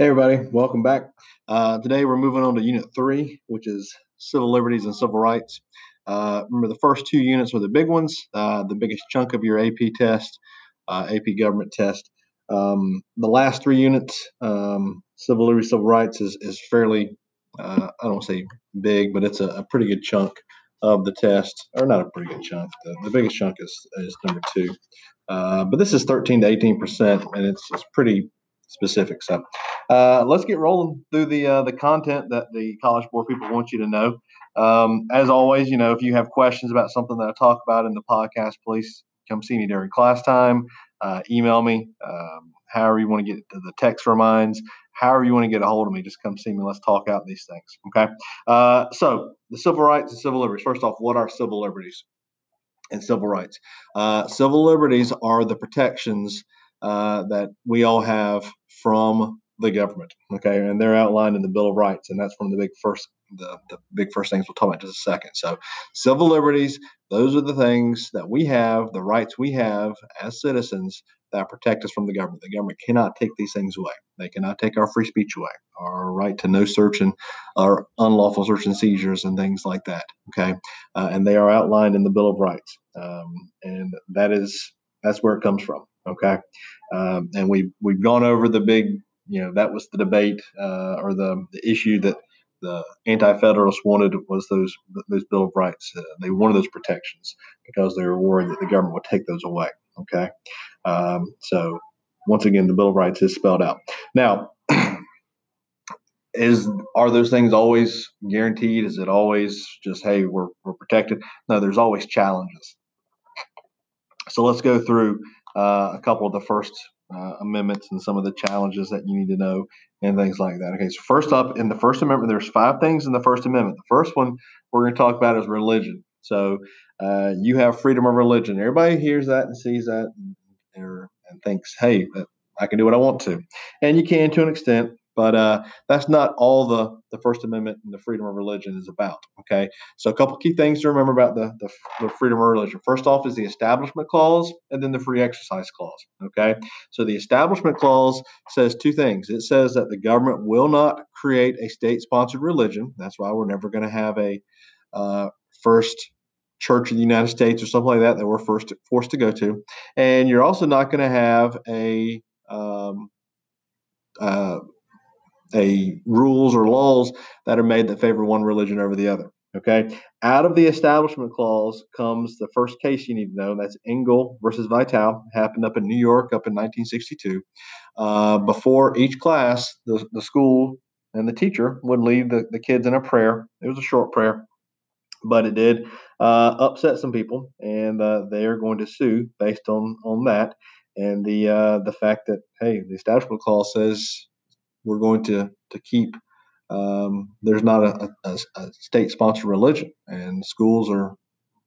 Hey, everybody, welcome back. Uh, today we're moving on to Unit 3, which is Civil Liberties and Civil Rights. Uh, remember, the first two units are the big ones, uh, the biggest chunk of your AP test, uh, AP government test. Um, the last three units, um, Civil Liberties, Civil Rights, is, is fairly, uh, I don't say big, but it's a, a, pretty good chunk of the test, or not a pretty good chunk. The, the biggest chunk is, is number two. Uh, but this is 13 to 18%, and it's, it's pretty specific. So uh, let's get rolling through the uh, the content that the College Board people want you to know. Um, as always, you know, if you have questions about something that I talk about in the podcast, please come see me during class time. Uh, email me, um, however you want to get the text reminds, however you want to get a hold of me. Just come see me. Let's talk out these things. Okay. Uh, so the civil rights and civil liberties. First off, what are civil liberties? And civil rights. Uh, civil liberties are the protections uh, that we all have from the government. Okay, and they're outlined in the Bill of Rights, and that's one of the big first the, the big first things we'll talk about in just a second. So, civil liberties, those are the things that we have, the rights we have as citizens that protect us from the government. The government cannot take these things away. They cannot take our free speech away, our right to no search and our unlawful search and seizures and things like that. Okay, uh, and they are outlined in the Bill of Rights, um, and that is that's where it comes from. Okay, um, and we we've gone over the big, you know, that was the debate uh, or the, the issue that the anti-federalists wanted was those those Bill of Rights. Uh, they wanted those protections because they were worried that the government would take those away. Okay, um, so once again, the Bill of Rights is spelled out. Now, is are those things always guaranteed? Is it always just hey, we're we're protected? No, there's always challenges. So let's go through uh, a couple of the first uh, amendments and some of the challenges that you need to know and things like that. Okay, so first up in the First Amendment, there's five things in the First Amendment. The first one we're going to talk about is religion. So uh, you have freedom of religion. Everybody hears that and sees that and, and thinks, hey, I can do what I want to. And you can to an extent. But uh, that's not all the, the First Amendment and the freedom of religion is about. Okay, so a couple key things to remember about the, the, the freedom of religion. First off is the Establishment Clause, and then the Free Exercise Clause. Okay, so the Establishment Clause says two things. It says that the government will not create a state-sponsored religion. That's why we're never going to have a uh, first church of the United States or something like that that we're first forced to go to, and you're also not going to have a um, uh, a rules or laws that are made that favor one religion over the other. Okay. Out of the establishment clause comes the first case you need to know. That's Engel versus Vitale. happened up in New York up in 1962. Uh, before each class, the, the school and the teacher would lead the, the kids in a prayer. It was a short prayer, but it did uh, upset some people, and uh, they are going to sue based on on that and the uh, the fact that hey, the establishment clause says we're going to to keep. Um, there's not a, a, a state-sponsored religion, and schools are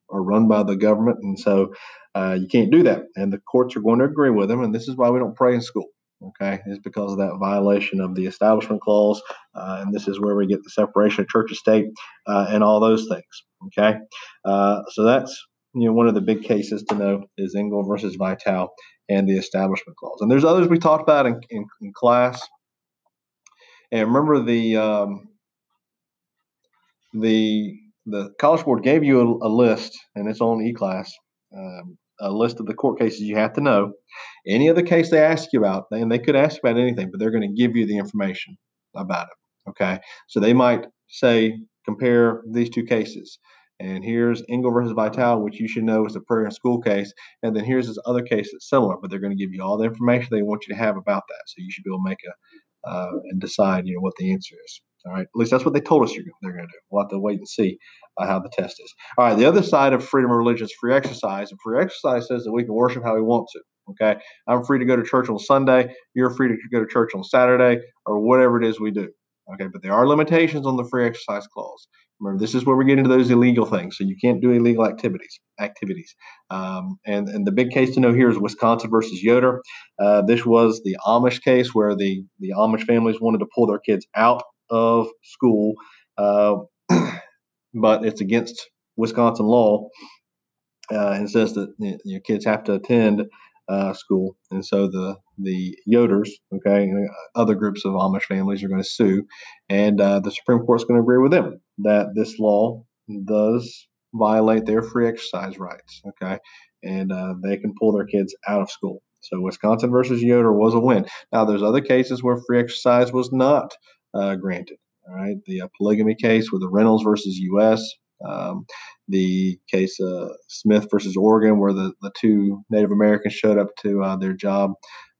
are run by the government, and so uh, you can't do that. And the courts are going to agree with them, and this is why we don't pray in school. Okay, it's because of that violation of the Establishment Clause, uh, and this is where we get the separation of church and state uh, and all those things. Okay, uh, so that's you know one of the big cases to know is Engel versus Vitale and the Establishment Clause, and there's others we talked about in, in, in class. And remember the um, the the College Board gave you a, a list, and it's on eClass, um, a list of the court cases you have to know. Any other case they ask you about, and they could ask about anything, but they're going to give you the information about it. Okay, so they might say compare these two cases. And here's Engel versus Vitale, which you should know is a prayer in school case. And then here's this other case that's similar, but they're going to give you all the information they want you to have about that. So you should be able to make a, uh, and decide, you know, what the answer is. All right. At least that's what they told us they're going to do. We'll have to wait and see uh, how the test is. All right. The other side of freedom of religion is free exercise. And free exercise says that we can worship how we want to. Okay. I'm free to go to church on Sunday. You're free to go to church on Saturday or whatever it is we do. Okay. But there are limitations on the free exercise clause. Remember, this is where we get into those illegal things. So you can't do illegal activities. Activities. Um, and and the big case to know here is Wisconsin versus Yoder. Uh, this was the Amish case where the the Amish families wanted to pull their kids out of school, uh, but it's against Wisconsin law. Uh, and says that you know, kids have to attend uh, school, and so the the Yoders, okay, other groups of Amish families are going to sue, and uh, the Supreme Court's going to agree with them that this law does violate their free exercise rights, okay, and uh, they can pull their kids out of school. So Wisconsin versus Yoder was a win. Now there's other cases where free exercise was not uh, granted. All right, the uh, polygamy case with the Reynolds versus U.S. Um, the case uh, Smith versus Oregon, where the, the two Native Americans showed up to uh, their job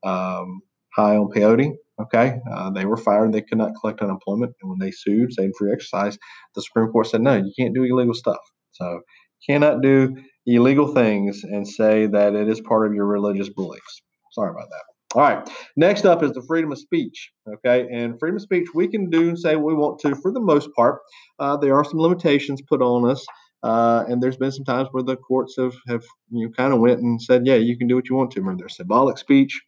um, high on peyote. Okay, uh, they were fired. They could not collect unemployment, and when they sued, saying free exercise, the Supreme Court said no, you can't do illegal stuff. So cannot do illegal things and say that it is part of your religious beliefs. Sorry about that. All right. Next up is the freedom of speech. Okay. And freedom of speech, we can do and say what we want to for the most part. Uh, there are some limitations put on us. Uh, and there's been some times where the courts have, have you know, kind of went and said, yeah, you can do what you want to. Remember, there's symbolic speech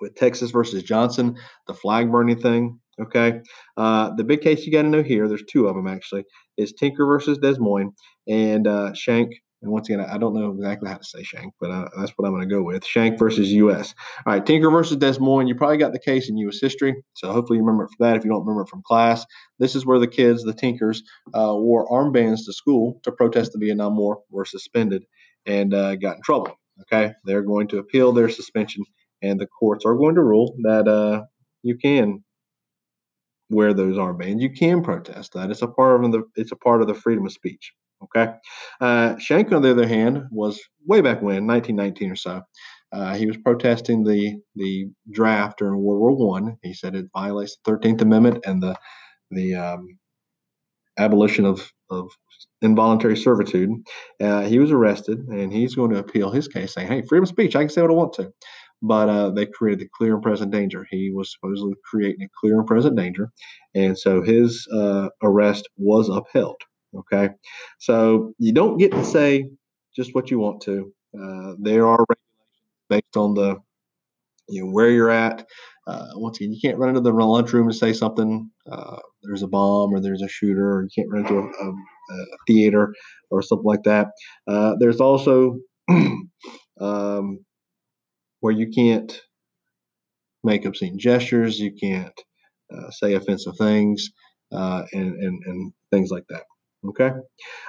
with Texas versus Johnson, the flag burning thing. Okay. Uh, the big case you got to know here, there's two of them actually, is Tinker versus Des Moines and uh, Shank and once again, I don't know exactly how to say Shank, but uh, that's what I'm going to go with. Shank versus U.S. All right, Tinker versus Des Moines. You probably got the case in U.S. history, so hopefully you remember it from that. If you don't remember it from class, this is where the kids, the Tinkers, uh, wore armbands to school to protest the Vietnam War, were suspended, and uh, got in trouble. Okay, they're going to appeal their suspension, and the courts are going to rule that uh, you can wear those armbands. You can protest that. It's a part of the it's a part of the freedom of speech. Okay. Uh, Shank, on the other hand, was way back when, 1919 or so. Uh, he was protesting the the draft during World War One. He said it violates the Thirteenth Amendment and the the um, abolition of of involuntary servitude. Uh, he was arrested, and he's going to appeal his case, saying, "Hey, freedom of speech, I can say what I want to." But uh, they created the clear and present danger. He was supposedly creating a clear and present danger, and so his uh, arrest was upheld. Okay, so you don't get to say just what you want to. Uh, there are regulations based on the you know where you're at. Uh, once again, you can't run into the lunchroom and say something. Uh, there's a bomb or there's a shooter, or you can't run into a, a, a theater or something like that. Uh, there's also um, where you can't make obscene gestures, you can't uh, say offensive things, uh, and, and and things like that. Okay.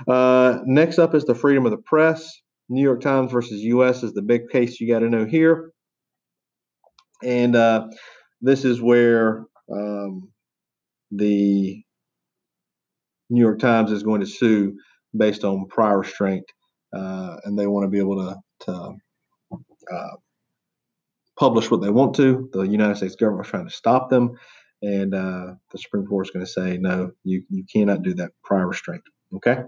Uh, next up is the freedom of the press. New York Times versus U.S. is the big case you got to know here. And uh, this is where um, the New York Times is going to sue based on prior restraint, uh, and they want to be able to, to uh, publish what they want to. The United States government is trying to stop them, and uh, the Supreme Court is going to say no, you you cannot do that prior restraint. Okay.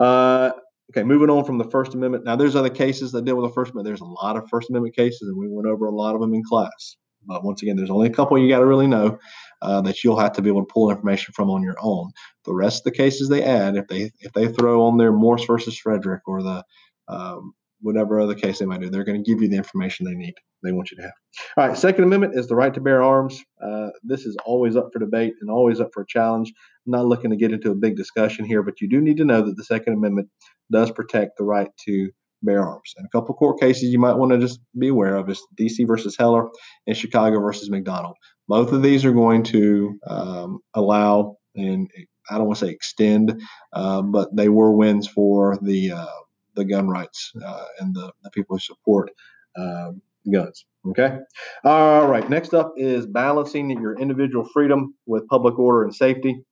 Uh, okay. Moving on from the First Amendment. Now, there's other cases that deal with the First Amendment. There's a lot of First Amendment cases, and we went over a lot of them in class. But once again, there's only a couple you got to really know uh, that you'll have to be able to pull information from on your own. The rest of the cases they add, if they if they throw on their Morse versus Frederick or the um, whatever other case they might do, they're going to give you the information they need, they want you to have. All right, Second Amendment is the right to bear arms. Uh, this is always up for debate and always up for a challenge. I'm not looking to get into a big discussion here, but you do need to know that the Second Amendment does protect the right to bear arms. And a couple court cases you might want to just be aware of is DC versus Heller and Chicago versus McDonald. Both of these are going to um, allow and I don't want to say extend, uh, but they were wins for the uh, the gun rights uh, and the, the people who support um, guns. Okay. All right. Next up is balancing your individual freedom with public order and safety.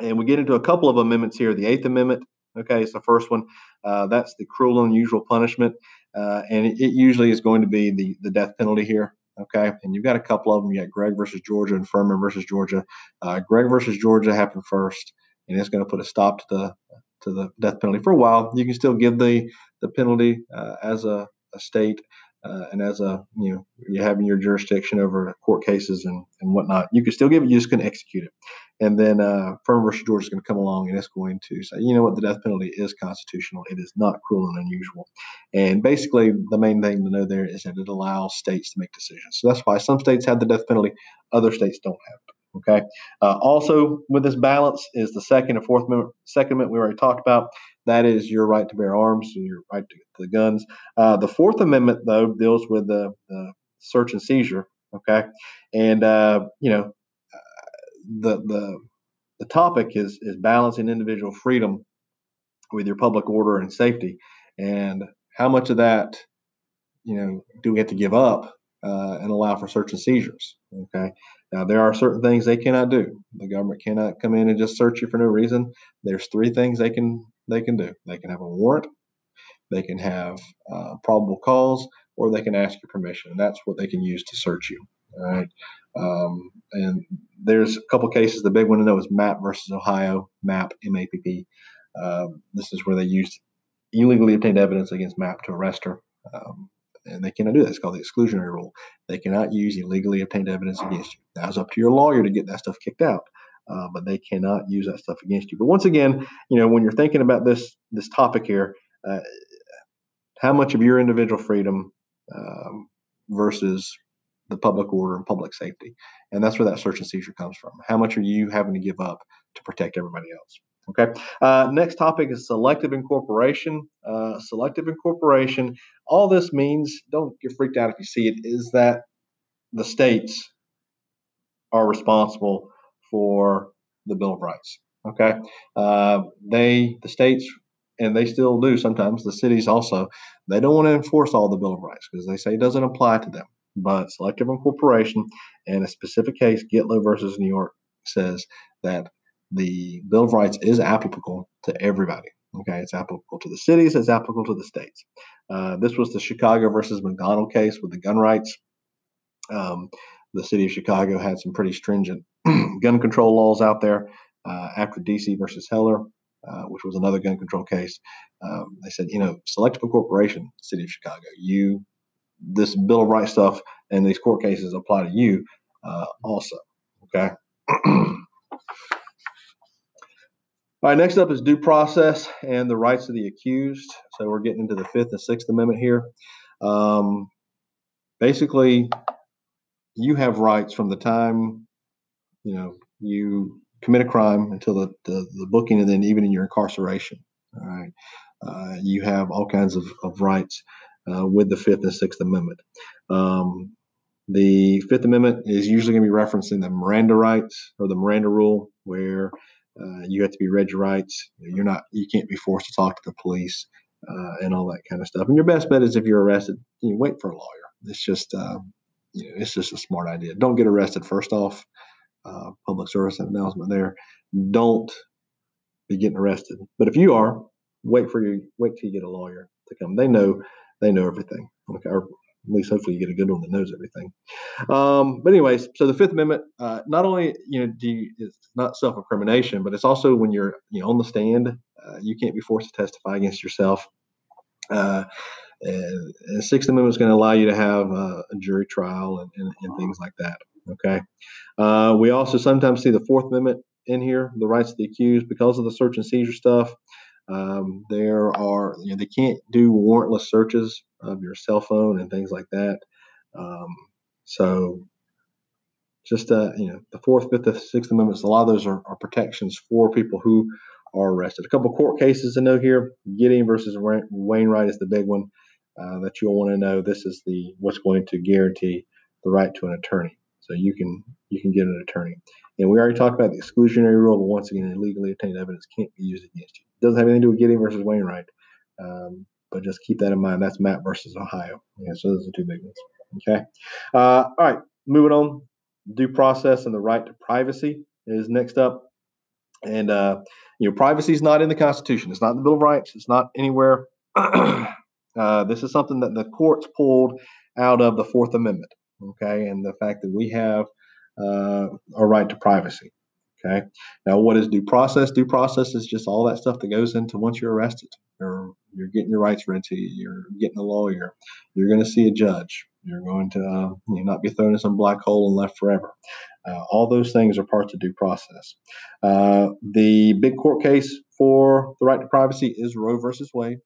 And we get into a couple of amendments here. The Eighth Amendment, okay, it's the first one. Uh, that's the cruel and unusual punishment. Uh, and it, it, usually is going to be the, the death penalty here. Okay. And you've got a couple of them. You got Gregg versus Georgia and Furman versus Georgia. Uh, Gregg versus Georgia happened first, and it's going to put a stop to the to the death penalty for a while. You can still give the the penalty uh, as a, a state uh, and as a you know you having your jurisdiction over court cases and, and whatnot. You can still give it, you just couldn't execute it. And then uh, Furman versus Georgia is going to come along and it's going to say, you know what, the death penalty is constitutional. It is not cruel and unusual. And basically, the main thing to know there is that it allows states to make decisions. So that's why some states have the death penalty, other states don't have it. Okay. Uh, also, with this balance is the Second and Fourth Amendment. Second Amendment we already talked about. that is your right to bear arms and your right to, to the guns. Uh, the Fourth Amendment, though, deals with the, the search and seizure. Okay, and uh, you know, the the the topic is is balancing individual freedom with your public order and safety, and how much of that, you know, do we have to give up uh, and allow for search and seizures? Okay, now there are certain things they cannot do. The government cannot come in and just search you for no reason. There's three things they can they can do. They can have a warrant, they can have uh, probable cause, or they can ask your permission. And that's what they can use to search you. All right. Um, and there's a couple cases. The big one to know is Mapp versus Ohio. Mapp, M-A-P-P. Um, this is where they used illegally obtained evidence against Mapp to arrest her. Um, and they cannot do that. It's called the exclusionary rule. They cannot use illegally obtained evidence against you. It's up to your lawyer to get that stuff kicked out, uh, but they cannot use that stuff against you. But once again, you know, when you're thinking about this this topic here, uh, how much of your individual freedom um, versus the public order and public safety. And that's where that search and seizure comes from. How much are you having to give up to protect everybody else? Okay. Uh, next topic is selective incorporation. Uh, selective incorporation. All this means, don't get freaked out if you see it, is that the states are responsible for the Bill of Rights. Okay. Uh, they, the states, and they still do sometimes, the cities also, they don't want to enforce all the Bill of Rights because they say it doesn't apply to them but selective incorporation and a specific case, Gitlow versus New York, says that the Bill of Rights is applicable to everybody. Okay, it's applicable to the cities, it's applicable to the states. Uh, this was the Chicago versus McDonald case with the gun rights. Um, the city of Chicago had some pretty stringent gun control laws out there uh, after DC versus Heller, uh, which was another gun control case. Um, they said, you know, selective corporation, city of Chicago, you this Bill of Rights stuff and these court cases apply to you uh, also. Okay. All right, next up is due process and the rights of the accused. So we're getting into the Fifth and Sixth Amendment here. Um, basically, you have rights from the time you know you commit a crime until the, the, the booking, and then even in your incarceration. All right, uh, you have all kinds of, of rights uh, with the Fifth and Sixth Amendment. Um, the Fifth Amendment is usually going to be referencing the Miranda rights or the Miranda rule, where uh, you have to be read your rights. You're not, you can't be forced to talk to the police uh, and all that kind of stuff. And your best bet is if you're arrested, you wait for a lawyer. It's just, uh, you know, it's just a smart idea. Don't get arrested first off. Uh, public service announcement there. Don't be getting arrested. But if you are, wait for you. Wait till you get a lawyer to come. They know they know everything. Okay, or at least hopefully you get a good one that knows everything. Um, but anyways, so the Fifth Amendment, uh, not only you know, do you, it's not self-incrimination, but it's also when you're you know on the stand, uh, you can't be forced to testify against yourself. Uh, and, Sixth Amendment is going to allow you to have uh, a jury trial and, and, and, things like that. Okay. Uh, we also sometimes see the Fourth Amendment in here, the rights of the accused, because of the search and seizure stuff. Um, there are, you know, they can't do warrantless searches of your cell phone and things like that. Um, so, just uh, you know, the Fourth, Fifth, and Sixth Amendments, a lot of those are, are protections for people who are arrested. A couple court cases to know here: Gideon versus Wainwright is the big one uh, that you'll want to know. This is the what's going to guarantee the right to an attorney. So you can you can get an attorney. And we already talked about the exclusionary rule, but once again, illegally obtained evidence can't be used against you. It doesn't have anything to do with Gideon versus Wainwright, um, but just keep that in mind. That's Mapp versus Ohio. Yeah, so those are two big ones. Okay. Uh, all right, moving on. Due process and the right to privacy is next up. And uh, you know, privacy is not in the Constitution. It's not in the Bill of Rights. It's not anywhere. uh, this is something that the courts pulled out of the Fourth Amendment. Okay, and the fact that we have uh, a right to privacy. Okay. Now, what is due process? Due process is just all that stuff that goes into once you're arrested. You're, you're getting your rights read to you. You're getting a lawyer. You're going to see a judge. You're going to uh, you not be thrown in some black hole and left forever. Uh, all those things are parts of due process. Uh, the big court case for the right to privacy is Roe versus Wade.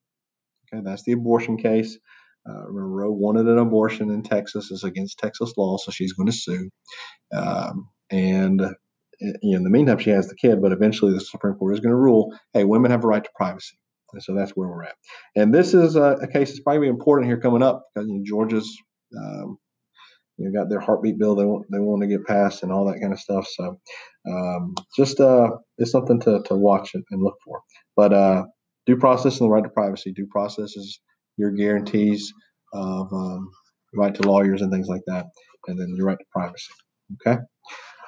Okay, that's the abortion case. Uh, wanted an abortion in Texas. It's against Texas law, so she's going to sue. Um, and in the meantime, she has the kid, but eventually the Supreme Court is going to rule, hey, women have a right to privacy. And so that's where we're at. And this is a, a case that's probably important here coming up because you know, Georgia's um, you know, got their heartbeat bill they want they want to get passed and all that kind of stuff. So um, just uh, it's something to, to watch and, and look for. But uh, due process and the right to privacy. Due process is your guarantees of um, right to lawyers and things like that, and then your right to privacy. Okay.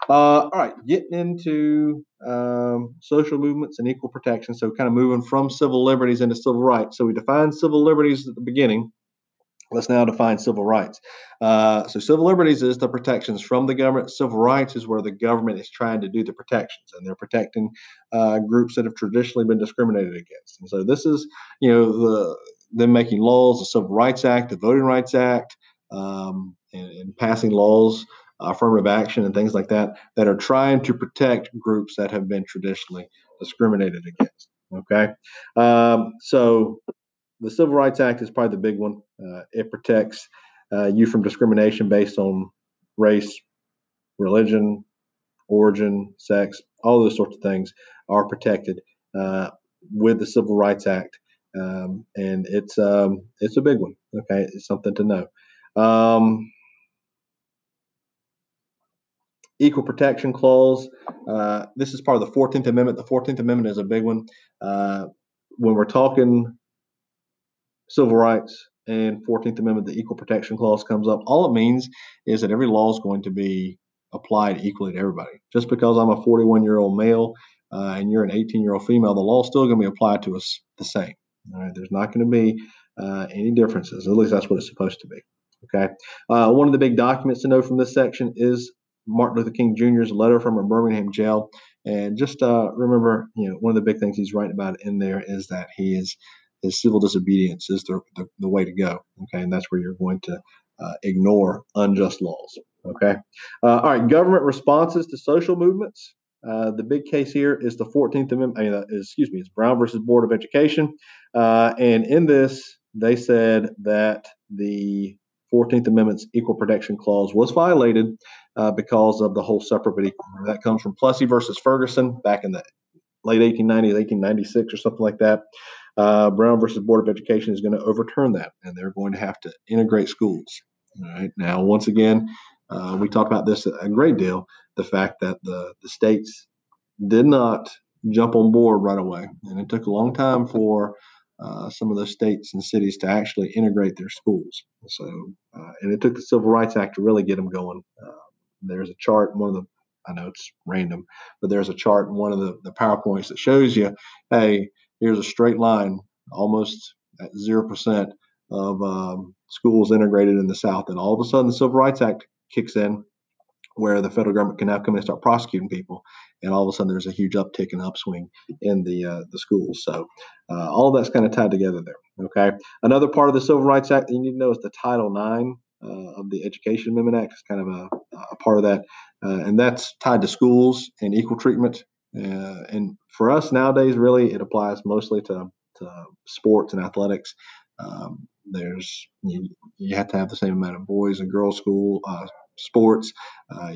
Uh, all right, getting into um, social movements and equal protection. So, kind of moving from civil liberties into civil rights. So, we defined civil liberties at the beginning. Let's now define civil rights. Uh, so, civil liberties is the protections from the government. Civil rights is where the government is trying to do the protections, and they're protecting uh, groups that have traditionally been discriminated against. And so, this is, you know, the them making laws, the Civil Rights Act, the Voting Rights Act, um, and, and passing laws affirmative action and things like that that are trying to protect groups that have been traditionally discriminated against. Okay, um, so the Civil Rights Act is probably the big one. Uh, it protects uh, you from discrimination based on race, religion, origin, sex, all those sorts of things are protected uh, with the Civil Rights Act, um, and it's um, it's a big one. Okay, it's something to know. Um, equal protection clause. Uh, this is part of the 14th Amendment. The 14th Amendment is a big one. Uh, when we're talking civil rights and 14th Amendment, the equal protection clause comes up. All it means is that every law is going to be applied equally to everybody. Just because I'm a 41 year old male uh, and you're an 18 year old female, the law is still going to be applied to us the same. All right, there's not going to be uh, any differences. At least that's what it's supposed to be. Okay. Uh, one of the big documents to know from this section is Martin Luther King Jr.'s letter from a Birmingham jail. And just uh, remember, you know, one of the big things he's writing about in there is that he is his civil disobedience is the, the, the way to go. Okay, and that's where you're going to uh, ignore unjust laws. Okay, uh, all right. Government responses to social movements. Uh, the big case here is the 14th Amendment. I mean, uh, excuse me, it's Brown versus Board of Education. Uh, and in this, they said that the 14th Amendment's equal protection clause was violated uh, because of the whole separate but equal. That comes from Plessy versus Ferguson back in the late 1890s, 1896 or something like that. Uh, Brown versus Board of Education is going to overturn that, and they're going to have to integrate schools. All right. Now, once again, we talked about this a great deal. The fact that the the states did not jump on board right away, and it took a long time for uh, some of those states and cities to actually integrate their schools. So, uh, and it took the Civil Rights Act to really get them going. Uh, there's a chart, one of the, I know it's random, but there's a chart in one of the, the PowerPoints that shows you, hey, here's a straight line, almost at 0% of um, schools integrated in the South. And all of a sudden, the Civil Rights Act kicks in where the federal government can now come in and start prosecuting people, and all of a sudden there's a huge uptick and upswing in the uh, the schools. So uh, all that's kind of tied together there. Okay, another part of the Civil Rights Act that you need to know is the Title IX uh, of the Education Amendment Act is kind of a, a part of that, uh, and that's tied to schools and equal treatment. Uh, and for us nowadays, really, it applies mostly to, to sports and athletics. Um, there's you, you, have to have the same amount of boys and girls school uh, sports. Uh,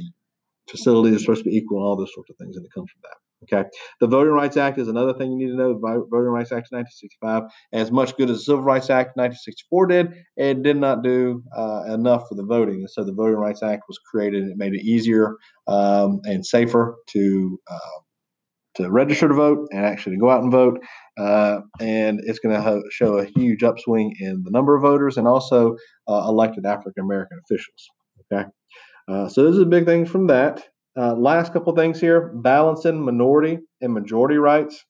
facilities are supposed to be equal, and all those sorts of things, and it comes from that. Okay. The Voting Rights Act is another thing you need to know. Voting Rights Act of 1965, as much good as the Civil Rights Act of 1964 did, it did not do uh, enough for the voting. And so the Voting Rights Act was created and it made it easier um, and safer to uh, to register to vote and actually to go out and vote. Uh, and it's going to ho- show a huge upswing in the number of voters and also uh, elected African American officials. Okay. Uh, so this is a big thing from that. Uh, last couple things here balancing minority and majority rights.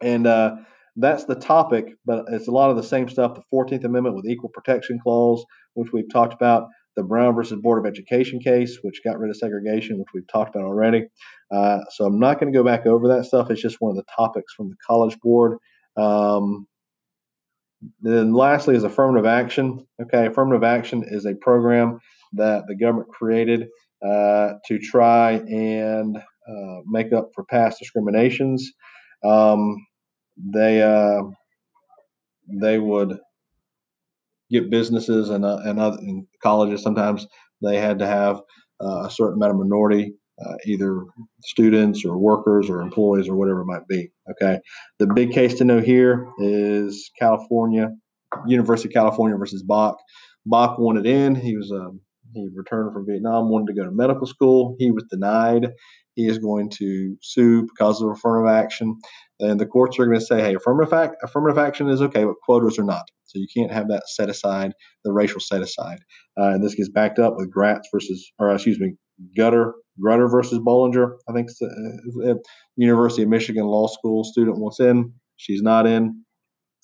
And uh, that's the topic, but it's a lot of the same stuff. The 14th Amendment with equal protection clause, which we've talked about, the Brown versus Board of Education case, which got rid of segregation, which we've talked about already. Uh, so I'm not going to go back over that stuff. It's just one of the topics from the College Board. Um, then lastly is affirmative action. Okay, affirmative action is a program that the government created uh, to try and uh, make up for past discriminations. Um, they uh, they would get businesses and uh, and other and colleges sometimes they had to have uh, a certain amount of minority uh, either students or workers or employees or whatever it might be. Okay. The big case to know here is California, University of California versus Bakke. Bakke wanted in. He was um, he returned from Vietnam, wanted to go to medical school. He was denied. He is going to sue because of affirmative action. And the courts are going to say, hey, affirmative, act, affirmative action is okay, but quotas are not. So you can't have that set aside, the racial set aside. Uh, and this gets backed up with Gratz versus, or excuse me, Gutter, Grutter versus Bollinger. I think uh, University of Michigan Law School student wants in. She's not in.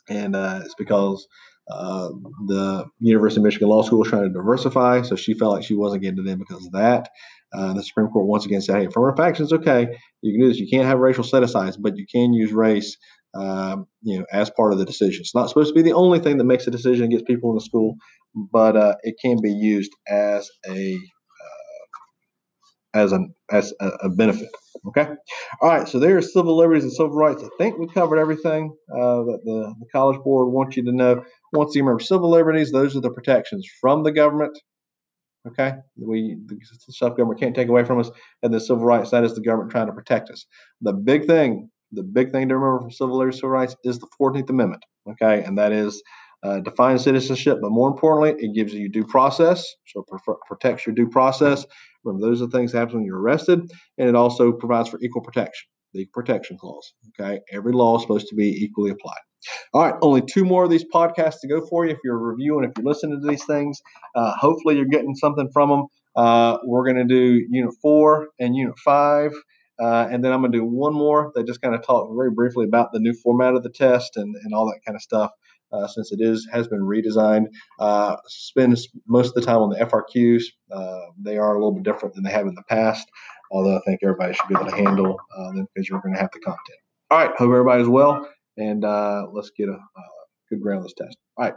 And uh, it's because uh, the University of Michigan Law School was trying to diversify, so she felt like she wasn't getting it in because of that. Uh, the Supreme Court once again said, "Hey, affirmative is okay. You can do this. You can't have racial set asides, but you can use race, um, you know, as part of the decision. It's not supposed to be the only thing that makes a decision and gets people in the school, but uh, it can be used as a uh, as an as a, a, benefit. Okay. All right. So there are civil liberties and civil rights. I think we covered everything uh, that the, the College Board wants you to know. Once you remember civil liberties, those are the protections from the government. Okay, we the self government can't take away from us, and the civil rights that is the government trying to protect us. The big thing, the big thing to remember from civil liberties, civil rights is the Fourteenth Amendment. Okay, and that is uh, defines citizenship, but more importantly, it gives you due process, so it protects your due process. Remember, those are things that happen when you're arrested, and it also provides for equal protection, the protection clause. Okay, every law is supposed to be equally applied. All right, only two more of these podcasts to go for you. If you're reviewing, if you're listening to these things, uh, hopefully you're getting something from them. Uh, we're going to do Unit 4 and Unit 5. Uh, and then I'm going to do one more that just kind of talk very briefly about the new format of the test and, and all that kind of stuff. Uh, since it is has been redesigned. Uh, spends most of the time on the FRQs. Uh, they are a little bit different than they have in the past, although I think everybody should be able to handle uh, them because you're going to have the content. All right, hope everybody's well and uh, let's get a, a good groundless test. All right.